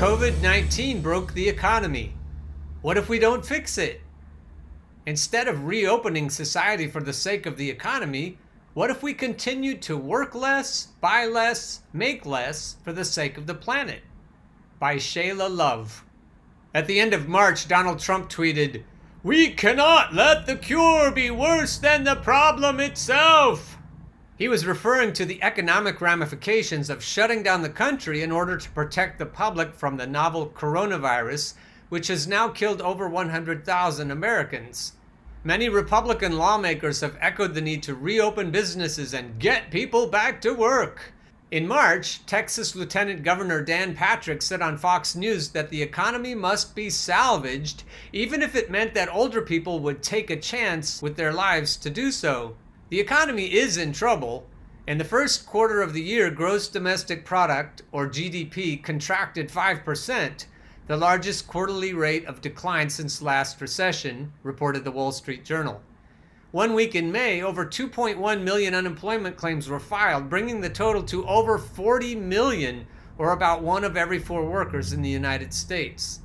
COVID 19 broke the economy. What if we don't fix it? Instead of reopening society for the sake of the economy, what if we continued to work less, buy less, make less for the sake of the planet? By Shayla Love. At the end of March, Donald Trump tweeted, We cannot let the cure be worse than the problem itself. He was referring to the economic ramifications of shutting down the country in order to protect the public from the novel coronavirus, which has now killed over 100,000 Americans. Many Republican lawmakers have echoed the need to reopen businesses and get people back to work. In March, Texas Lieutenant Governor Dan Patrick said on Fox News that the economy must be salvaged, even if it meant that older people would take a chance with their lives to do so. The economy is in trouble. In the first quarter of the year, gross domestic product, or GDP, contracted 5%, the largest quarterly rate of decline since last recession, reported the Wall Street Journal. One week in May, over 2.1 million unemployment claims were filed, bringing the total to over 40 million, or about one of every four workers in the United States.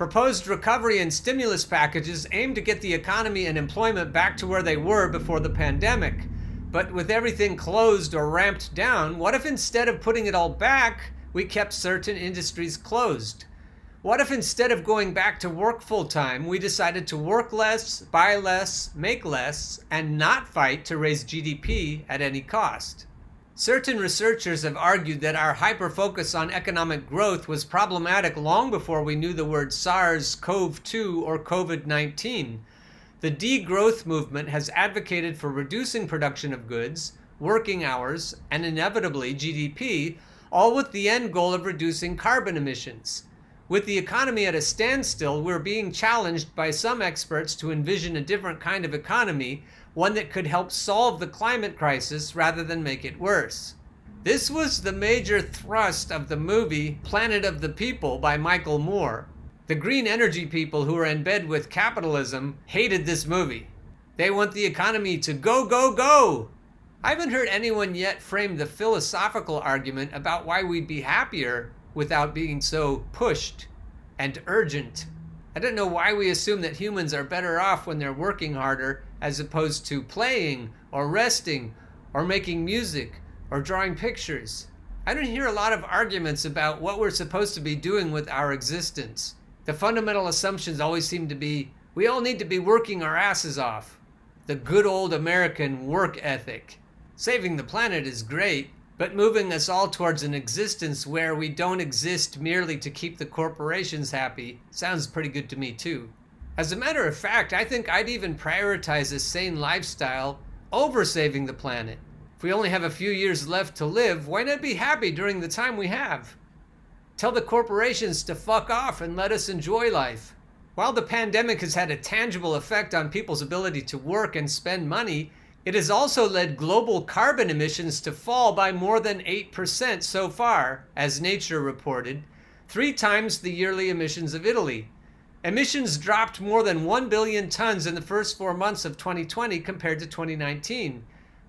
Proposed recovery and stimulus packages aim to get the economy and employment back to where they were before the pandemic. But with everything closed or ramped down, what if instead of putting it all back, we kept certain industries closed? What if instead of going back to work full time, we decided to work less, buy less, make less, and not fight to raise GDP at any cost? Certain researchers have argued that our hyper focus on economic growth was problematic long before we knew the word SARS CoV 2 or COVID 19. The degrowth movement has advocated for reducing production of goods, working hours, and inevitably GDP, all with the end goal of reducing carbon emissions. With the economy at a standstill, we're being challenged by some experts to envision a different kind of economy one that could help solve the climate crisis rather than make it worse. This was the major thrust of the movie Planet of the People by Michael Moore. The green energy people who are in bed with capitalism hated this movie. They want the economy to go, go, go. I haven't heard anyone yet frame the philosophical argument about why we'd be happier without being so pushed and urgent. I don't know why we assume that humans are better off when they're working harder as opposed to playing or resting or making music or drawing pictures. I don't hear a lot of arguments about what we're supposed to be doing with our existence. The fundamental assumptions always seem to be we all need to be working our asses off. The good old American work ethic. Saving the planet is great, but moving us all towards an existence where we don't exist merely to keep the corporations happy sounds pretty good to me too. As a matter of fact, I think I'd even prioritize a sane lifestyle over saving the planet. If we only have a few years left to live, why not be happy during the time we have? Tell the corporations to fuck off and let us enjoy life. While the pandemic has had a tangible effect on people's ability to work and spend money, it has also led global carbon emissions to fall by more than 8% so far, as Nature reported, three times the yearly emissions of Italy. Emissions dropped more than 1 billion tons in the first four months of 2020 compared to 2019.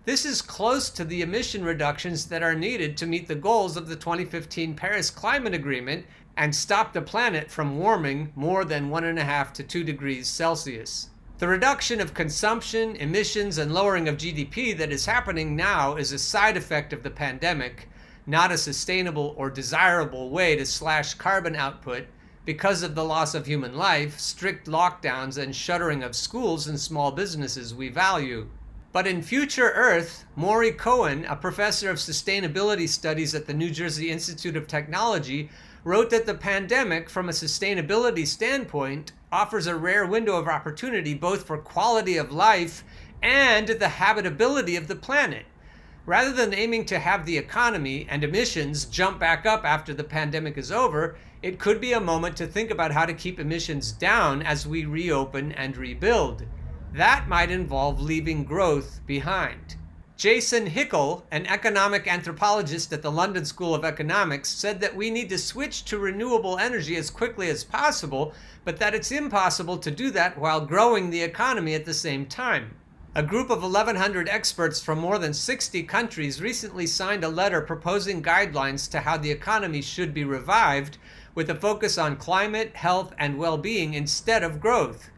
This is close to the emission reductions that are needed to meet the goals of the 2015 Paris Climate Agreement and stop the planet from warming more than 1.5 to 2 degrees Celsius. The reduction of consumption, emissions, and lowering of GDP that is happening now is a side effect of the pandemic, not a sustainable or desirable way to slash carbon output because of the loss of human life, strict lockdowns, and shuttering of schools and small businesses we value. But in Future Earth, Maurie Cohen, a professor of sustainability studies at the New Jersey Institute of Technology, wrote that the pandemic, from a sustainability standpoint, offers a rare window of opportunity both for quality of life and the habitability of the planet. Rather than aiming to have the economy and emissions jump back up after the pandemic is over, it could be a moment to think about how to keep emissions down as we reopen and rebuild. That might involve leaving growth behind. Jason Hickel, an economic anthropologist at the London School of Economics, said that we need to switch to renewable energy as quickly as possible, but that it's impossible to do that while growing the economy at the same time. A group of 1,100 experts from more than 60 countries recently signed a letter proposing guidelines to how the economy should be revived, with a focus on climate, health, and well being instead of growth.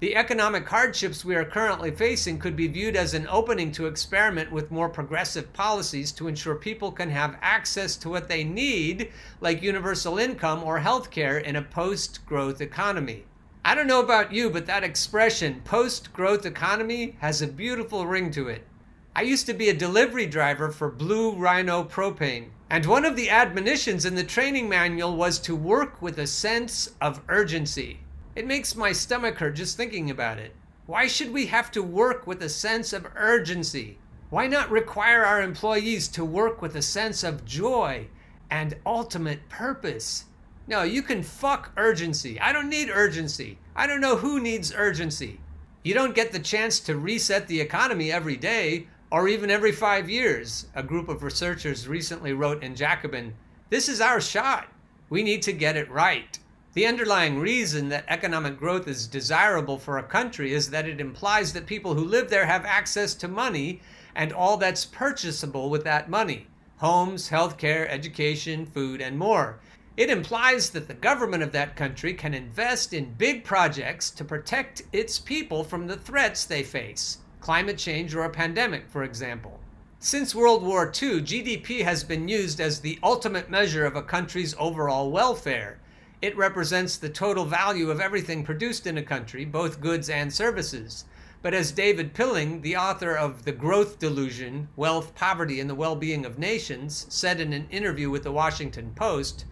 The economic hardships we are currently facing could be viewed as an opening to experiment with more progressive policies to ensure people can have access to what they need, like universal income or health care, in a post growth economy. I don't know about you, but that expression, post growth economy, has a beautiful ring to it. I used to be a delivery driver for Blue Rhino Propane, and one of the admonitions in the training manual was to work with a sense of urgency. It makes my stomach hurt just thinking about it. Why should we have to work with a sense of urgency? Why not require our employees to work with a sense of joy and ultimate purpose? No, you can fuck urgency. I don't need urgency. I don't know who needs urgency. You don't get the chance to reset the economy every day or even every five years. A group of researchers recently wrote in Jacobin This is our shot. We need to get it right. The underlying reason that economic growth is desirable for a country is that it implies that people who live there have access to money and all that's purchasable with that money homes, healthcare, education, food, and more. It implies that the government of that country can invest in big projects to protect its people from the threats they face climate change or a pandemic, for example. Since World War II, GDP has been used as the ultimate measure of a country's overall welfare. It represents the total value of everything produced in a country, both goods and services. But as David Pilling, the author of The Growth Delusion Wealth, Poverty, and the Well Being of Nations, said in an interview with the Washington Post,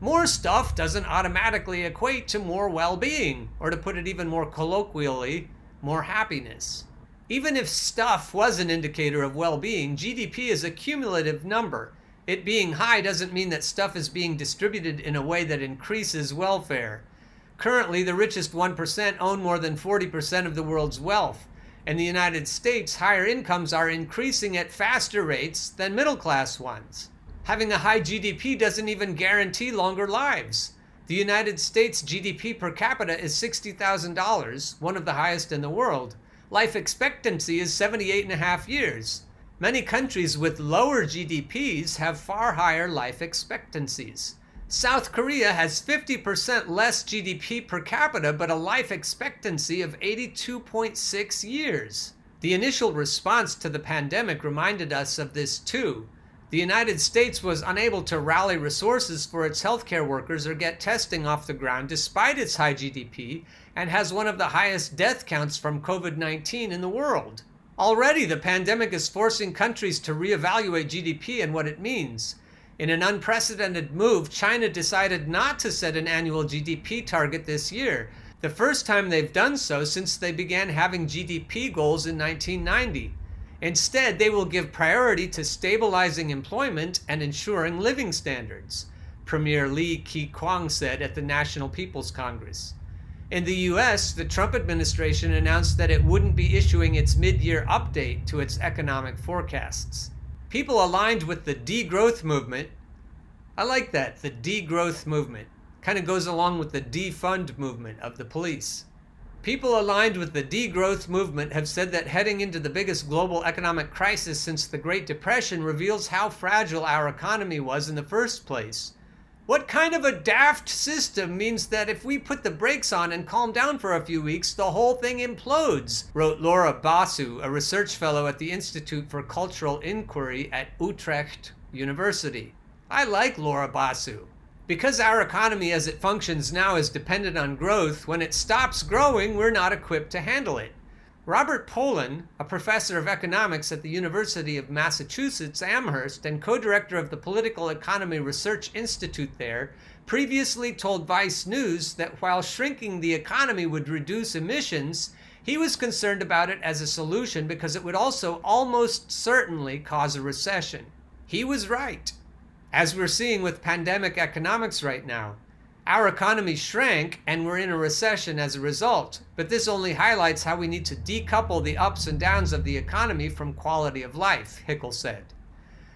more stuff doesn't automatically equate to more well being, or to put it even more colloquially, more happiness. Even if stuff was an indicator of well being, GDP is a cumulative number. It being high doesn't mean that stuff is being distributed in a way that increases welfare. Currently, the richest 1% own more than 40% of the world's wealth. In the United States, higher incomes are increasing at faster rates than middle class ones. Having a high GDP doesn't even guarantee longer lives. The United States GDP per capita is $60,000, one of the highest in the world. Life expectancy is 78 and a half years. Many countries with lower GDPs have far higher life expectancies. South Korea has 50% less GDP per capita, but a life expectancy of 82.6 years. The initial response to the pandemic reminded us of this too. The United States was unable to rally resources for its healthcare workers or get testing off the ground despite its high GDP and has one of the highest death counts from COVID 19 in the world. Already, the pandemic is forcing countries to reevaluate GDP and what it means. In an unprecedented move, China decided not to set an annual GDP target this year, the first time they've done so since they began having GDP goals in 1990. Instead, they will give priority to stabilizing employment and ensuring living standards, Premier Li Keqiang said at the National People's Congress. In the US, the Trump administration announced that it wouldn't be issuing its mid year update to its economic forecasts. People aligned with the degrowth movement, I like that, the degrowth movement, kind of goes along with the defund movement of the police. People aligned with the degrowth movement have said that heading into the biggest global economic crisis since the Great Depression reveals how fragile our economy was in the first place what kind of a daft system means that if we put the brakes on and calm down for a few weeks, the whole thing implodes? wrote Laura Basu, a research fellow at the Institute for Cultural Inquiry at Utrecht University. I like Laura Basu. Because our economy as it functions now is dependent on growth, when it stops growing, we're not equipped to handle it. Robert Pollin, a professor of economics at the University of Massachusetts Amherst and co director of the Political Economy Research Institute there, previously told Vice News that while shrinking the economy would reduce emissions, he was concerned about it as a solution because it would also almost certainly cause a recession. He was right. As we're seeing with pandemic economics right now, our economy shrank and we're in a recession as a result, but this only highlights how we need to decouple the ups and downs of the economy from quality of life, Hickel said.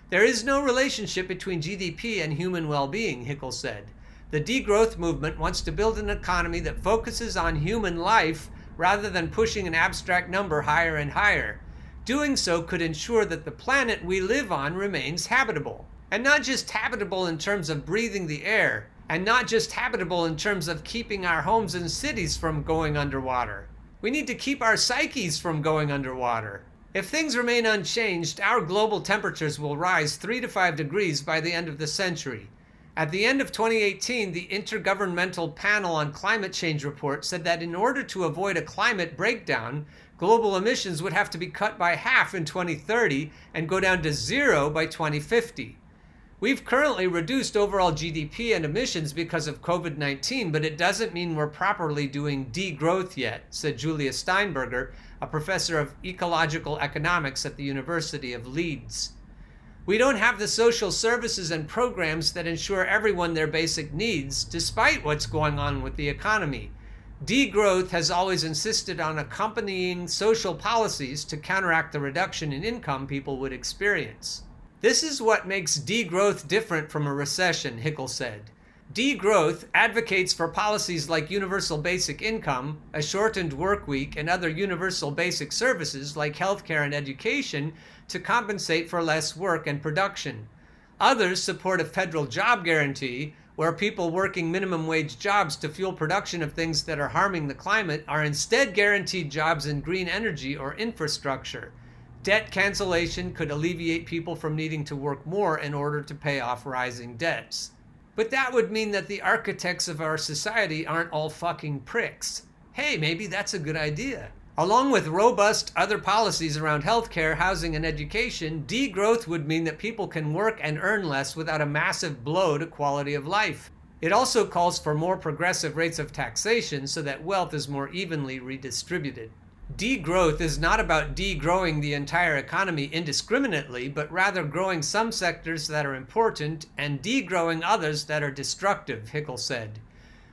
There is no relationship between GDP and human well being, Hickel said. The degrowth movement wants to build an economy that focuses on human life rather than pushing an abstract number higher and higher. Doing so could ensure that the planet we live on remains habitable. And not just habitable in terms of breathing the air, and not just habitable in terms of keeping our homes and cities from going underwater. We need to keep our psyches from going underwater. If things remain unchanged, our global temperatures will rise 3 to 5 degrees by the end of the century. At the end of 2018, the Intergovernmental Panel on Climate Change report said that in order to avoid a climate breakdown, global emissions would have to be cut by half in 2030 and go down to zero by 2050. We've currently reduced overall GDP and emissions because of COVID 19, but it doesn't mean we're properly doing degrowth yet, said Julia Steinberger, a professor of ecological economics at the University of Leeds. We don't have the social services and programs that ensure everyone their basic needs, despite what's going on with the economy. Degrowth has always insisted on accompanying social policies to counteract the reduction in income people would experience. This is what makes degrowth different from a recession, Hickel said. Degrowth advocates for policies like universal basic income, a shortened work week, and other universal basic services like healthcare and education to compensate for less work and production. Others support a federal job guarantee, where people working minimum wage jobs to fuel production of things that are harming the climate are instead guaranteed jobs in green energy or infrastructure. Debt cancellation could alleviate people from needing to work more in order to pay off rising debts. But that would mean that the architects of our society aren't all fucking pricks. Hey, maybe that's a good idea. Along with robust other policies around healthcare, housing, and education, degrowth would mean that people can work and earn less without a massive blow to quality of life. It also calls for more progressive rates of taxation so that wealth is more evenly redistributed. Degrowth is not about degrowing the entire economy indiscriminately, but rather growing some sectors that are important and degrowing others that are destructive, Hickel said.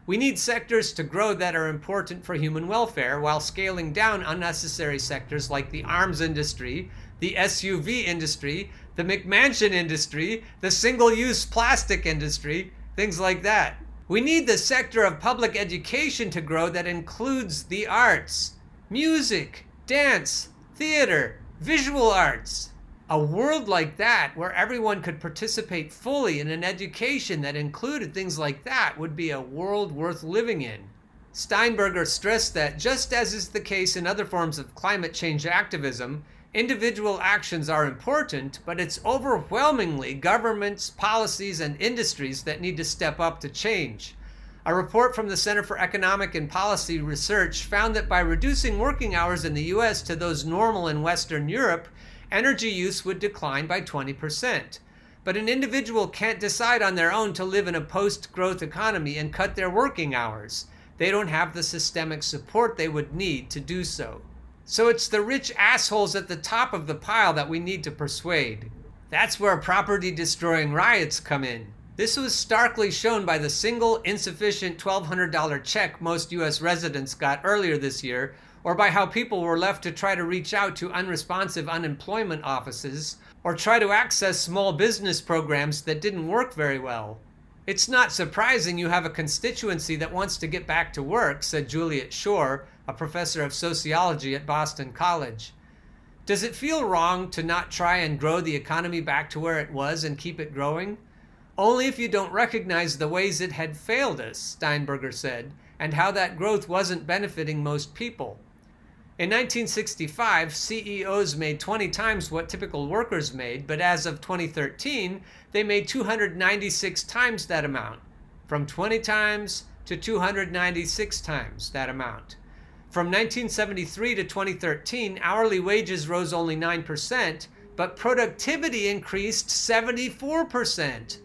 We need sectors to grow that are important for human welfare while scaling down unnecessary sectors like the arms industry, the SUV industry, the McMansion industry, the single use plastic industry, things like that. We need the sector of public education to grow that includes the arts music, dance, theater, visual arts. A world like that, where everyone could participate fully in an education that included things like that, would be a world worth living in. Steinberger stressed that, just as is the case in other forms of climate change activism, individual actions are important, but it's overwhelmingly governments, policies, and industries that need to step up to change. A report from the Center for Economic and Policy Research found that by reducing working hours in the US to those normal in Western Europe, energy use would decline by 20%. But an individual can't decide on their own to live in a post growth economy and cut their working hours. They don't have the systemic support they would need to do so. So it's the rich assholes at the top of the pile that we need to persuade. That's where property destroying riots come in. This was starkly shown by the single insufficient $1,200 check most U.S. residents got earlier this year, or by how people were left to try to reach out to unresponsive unemployment offices, or try to access small business programs that didn't work very well. It's not surprising you have a constituency that wants to get back to work, said Juliet Schor, a professor of sociology at Boston College. Does it feel wrong to not try and grow the economy back to where it was and keep it growing? Only if you don't recognize the ways it had failed us, Steinberger said, and how that growth wasn't benefiting most people. In 1965, CEOs made 20 times what typical workers made, but as of 2013, they made 296 times that amount. From 20 times to 296 times that amount. From 1973 to 2013, hourly wages rose only 9%, but productivity increased 74%.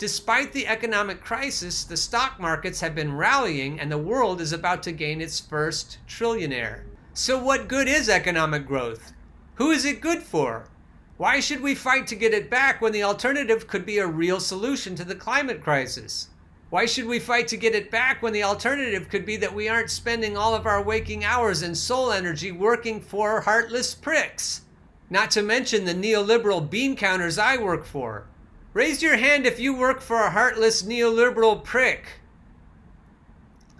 Despite the economic crisis, the stock markets have been rallying and the world is about to gain its first trillionaire. So, what good is economic growth? Who is it good for? Why should we fight to get it back when the alternative could be a real solution to the climate crisis? Why should we fight to get it back when the alternative could be that we aren't spending all of our waking hours and soul energy working for heartless pricks? Not to mention the neoliberal bean counters I work for. Raise your hand if you work for a heartless neoliberal prick.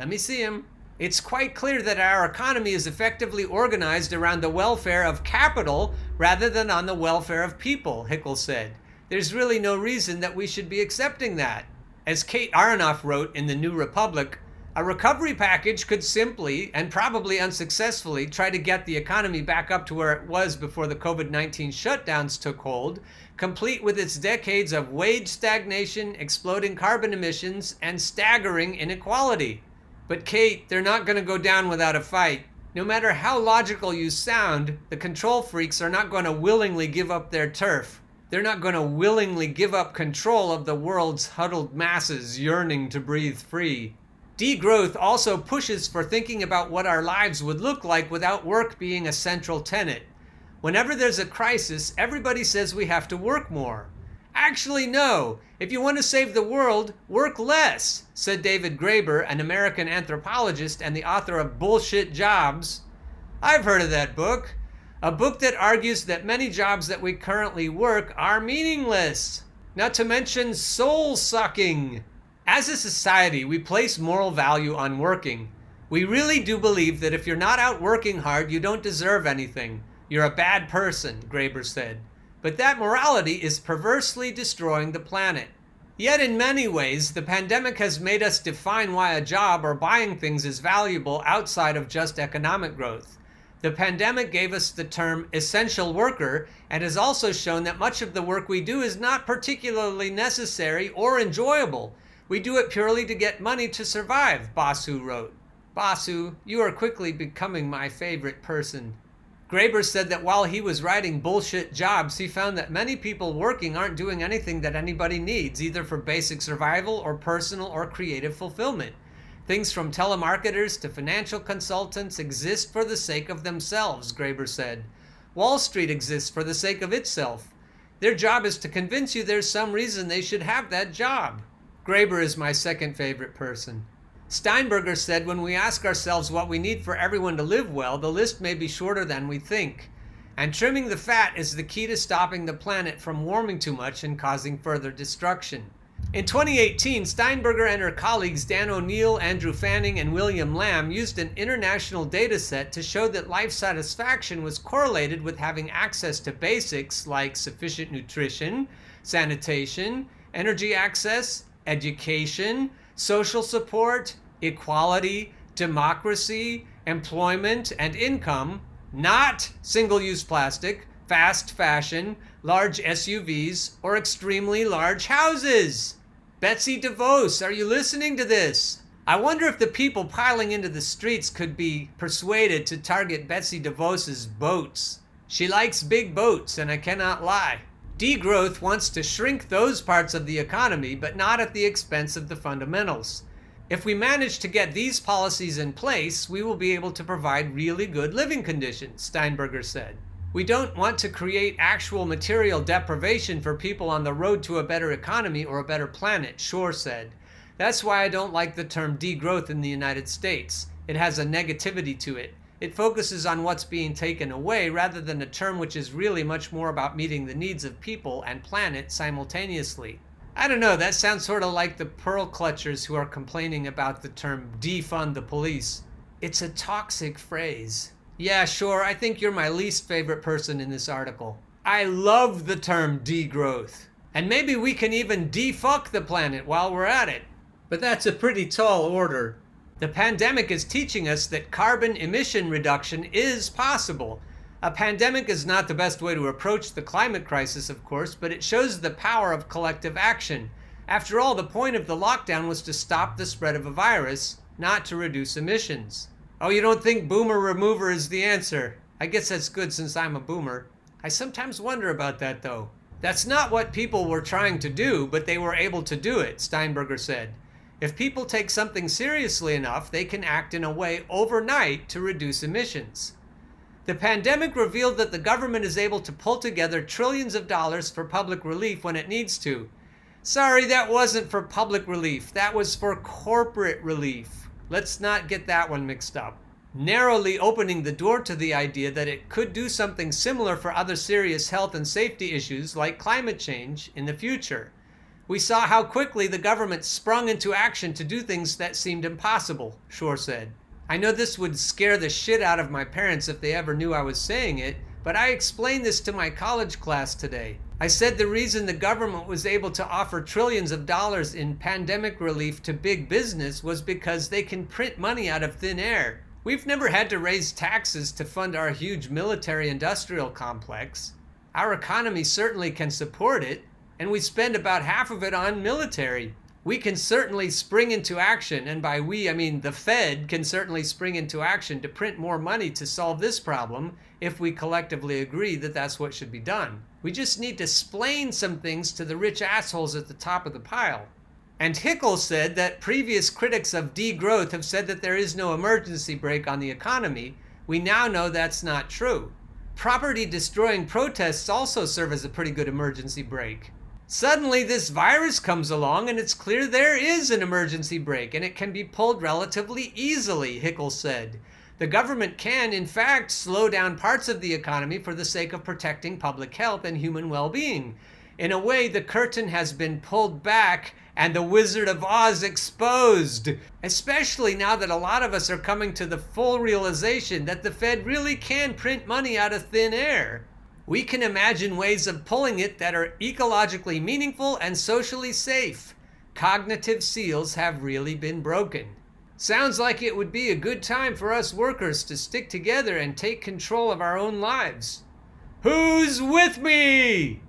Let me see him. It's quite clear that our economy is effectively organized around the welfare of capital rather than on the welfare of people, Hickel said. There's really no reason that we should be accepting that. As Kate Aronoff wrote in The New Republic, a recovery package could simply and probably unsuccessfully try to get the economy back up to where it was before the COVID 19 shutdowns took hold, complete with its decades of wage stagnation, exploding carbon emissions, and staggering inequality. But, Kate, they're not going to go down without a fight. No matter how logical you sound, the control freaks are not going to willingly give up their turf. They're not going to willingly give up control of the world's huddled masses yearning to breathe free. Degrowth also pushes for thinking about what our lives would look like without work being a central tenet. Whenever there's a crisis, everybody says we have to work more. Actually, no. If you want to save the world, work less, said David Graeber, an American anthropologist and the author of Bullshit Jobs. I've heard of that book. A book that argues that many jobs that we currently work are meaningless, not to mention soul sucking. As a society, we place moral value on working. We really do believe that if you're not out working hard, you don't deserve anything. You're a bad person, Graeber said. But that morality is perversely destroying the planet. Yet, in many ways, the pandemic has made us define why a job or buying things is valuable outside of just economic growth. The pandemic gave us the term essential worker and has also shown that much of the work we do is not particularly necessary or enjoyable. We do it purely to get money to survive, Basu wrote. Basu, you are quickly becoming my favorite person. Graeber said that while he was writing bullshit jobs, he found that many people working aren't doing anything that anybody needs, either for basic survival or personal or creative fulfillment. Things from telemarketers to financial consultants exist for the sake of themselves, Graeber said. Wall Street exists for the sake of itself. Their job is to convince you there's some reason they should have that job. Graeber is my second favorite person. Steinberger said when we ask ourselves what we need for everyone to live well, the list may be shorter than we think. And trimming the fat is the key to stopping the planet from warming too much and causing further destruction. In 2018, Steinberger and her colleagues Dan O'Neill, Andrew Fanning, and William Lamb used an international data set to show that life satisfaction was correlated with having access to basics like sufficient nutrition, sanitation, energy access, education, social support, equality, democracy, employment, and income, not single use plastic, fast fashion, large SUVs, or extremely large houses. Betsy DeVos, are you listening to this? I wonder if the people piling into the streets could be persuaded to target Betsy DeVos's boats. She likes big boats, and I cannot lie. Degrowth wants to shrink those parts of the economy, but not at the expense of the fundamentals. If we manage to get these policies in place, we will be able to provide really good living conditions, Steinberger said. We don't want to create actual material deprivation for people on the road to a better economy or a better planet, Schor said. That's why I don't like the term degrowth in the United States. It has a negativity to it. It focuses on what's being taken away rather than a term which is really much more about meeting the needs of people and planet simultaneously. I don't know, that sounds sort of like the pearl clutchers who are complaining about the term defund the police. It's a toxic phrase. Yeah, sure, I think you're my least favorite person in this article. I love the term degrowth. And maybe we can even defuck the planet while we're at it. But that's a pretty tall order. The pandemic is teaching us that carbon emission reduction is possible a pandemic is not the best way to approach the climate crisis, of course, but it shows the power of collective action. After all, the point of the lockdown was to stop the spread of a virus, not to reduce emissions. Oh, you don't think boomer remover is the answer? I guess that's good since I'm a boomer. I sometimes wonder about that, though. That's not what people were trying to do, but they were able to do it, Steinberger said. If people take something seriously enough, they can act in a way overnight to reduce emissions. The pandemic revealed that the government is able to pull together trillions of dollars for public relief when it needs to. Sorry, that wasn't for public relief. That was for corporate relief. Let's not get that one mixed up. Narrowly opening the door to the idea that it could do something similar for other serious health and safety issues like climate change in the future. We saw how quickly the government sprung into action to do things that seemed impossible, Schor said. I know this would scare the shit out of my parents if they ever knew I was saying it, but I explained this to my college class today. I said the reason the government was able to offer trillions of dollars in pandemic relief to big business was because they can print money out of thin air. We've never had to raise taxes to fund our huge military industrial complex. Our economy certainly can support it, and we spend about half of it on military. We can certainly spring into action, and by we, I mean the Fed can certainly spring into action to print more money to solve this problem if we collectively agree that that's what should be done. We just need to explain some things to the rich assholes at the top of the pile. And Hickel said that previous critics of degrowth have said that there is no emergency brake on the economy. We now know that's not true. Property destroying protests also serve as a pretty good emergency brake. Suddenly, this virus comes along, and it's clear there is an emergency brake, and it can be pulled relatively easily, Hickel said. The government can, in fact, slow down parts of the economy for the sake of protecting public health and human well being. In a way, the curtain has been pulled back and the Wizard of Oz exposed, especially now that a lot of us are coming to the full realization that the Fed really can print money out of thin air. We can imagine ways of pulling it that are ecologically meaningful and socially safe. Cognitive seals have really been broken. Sounds like it would be a good time for us workers to stick together and take control of our own lives. Who's with me?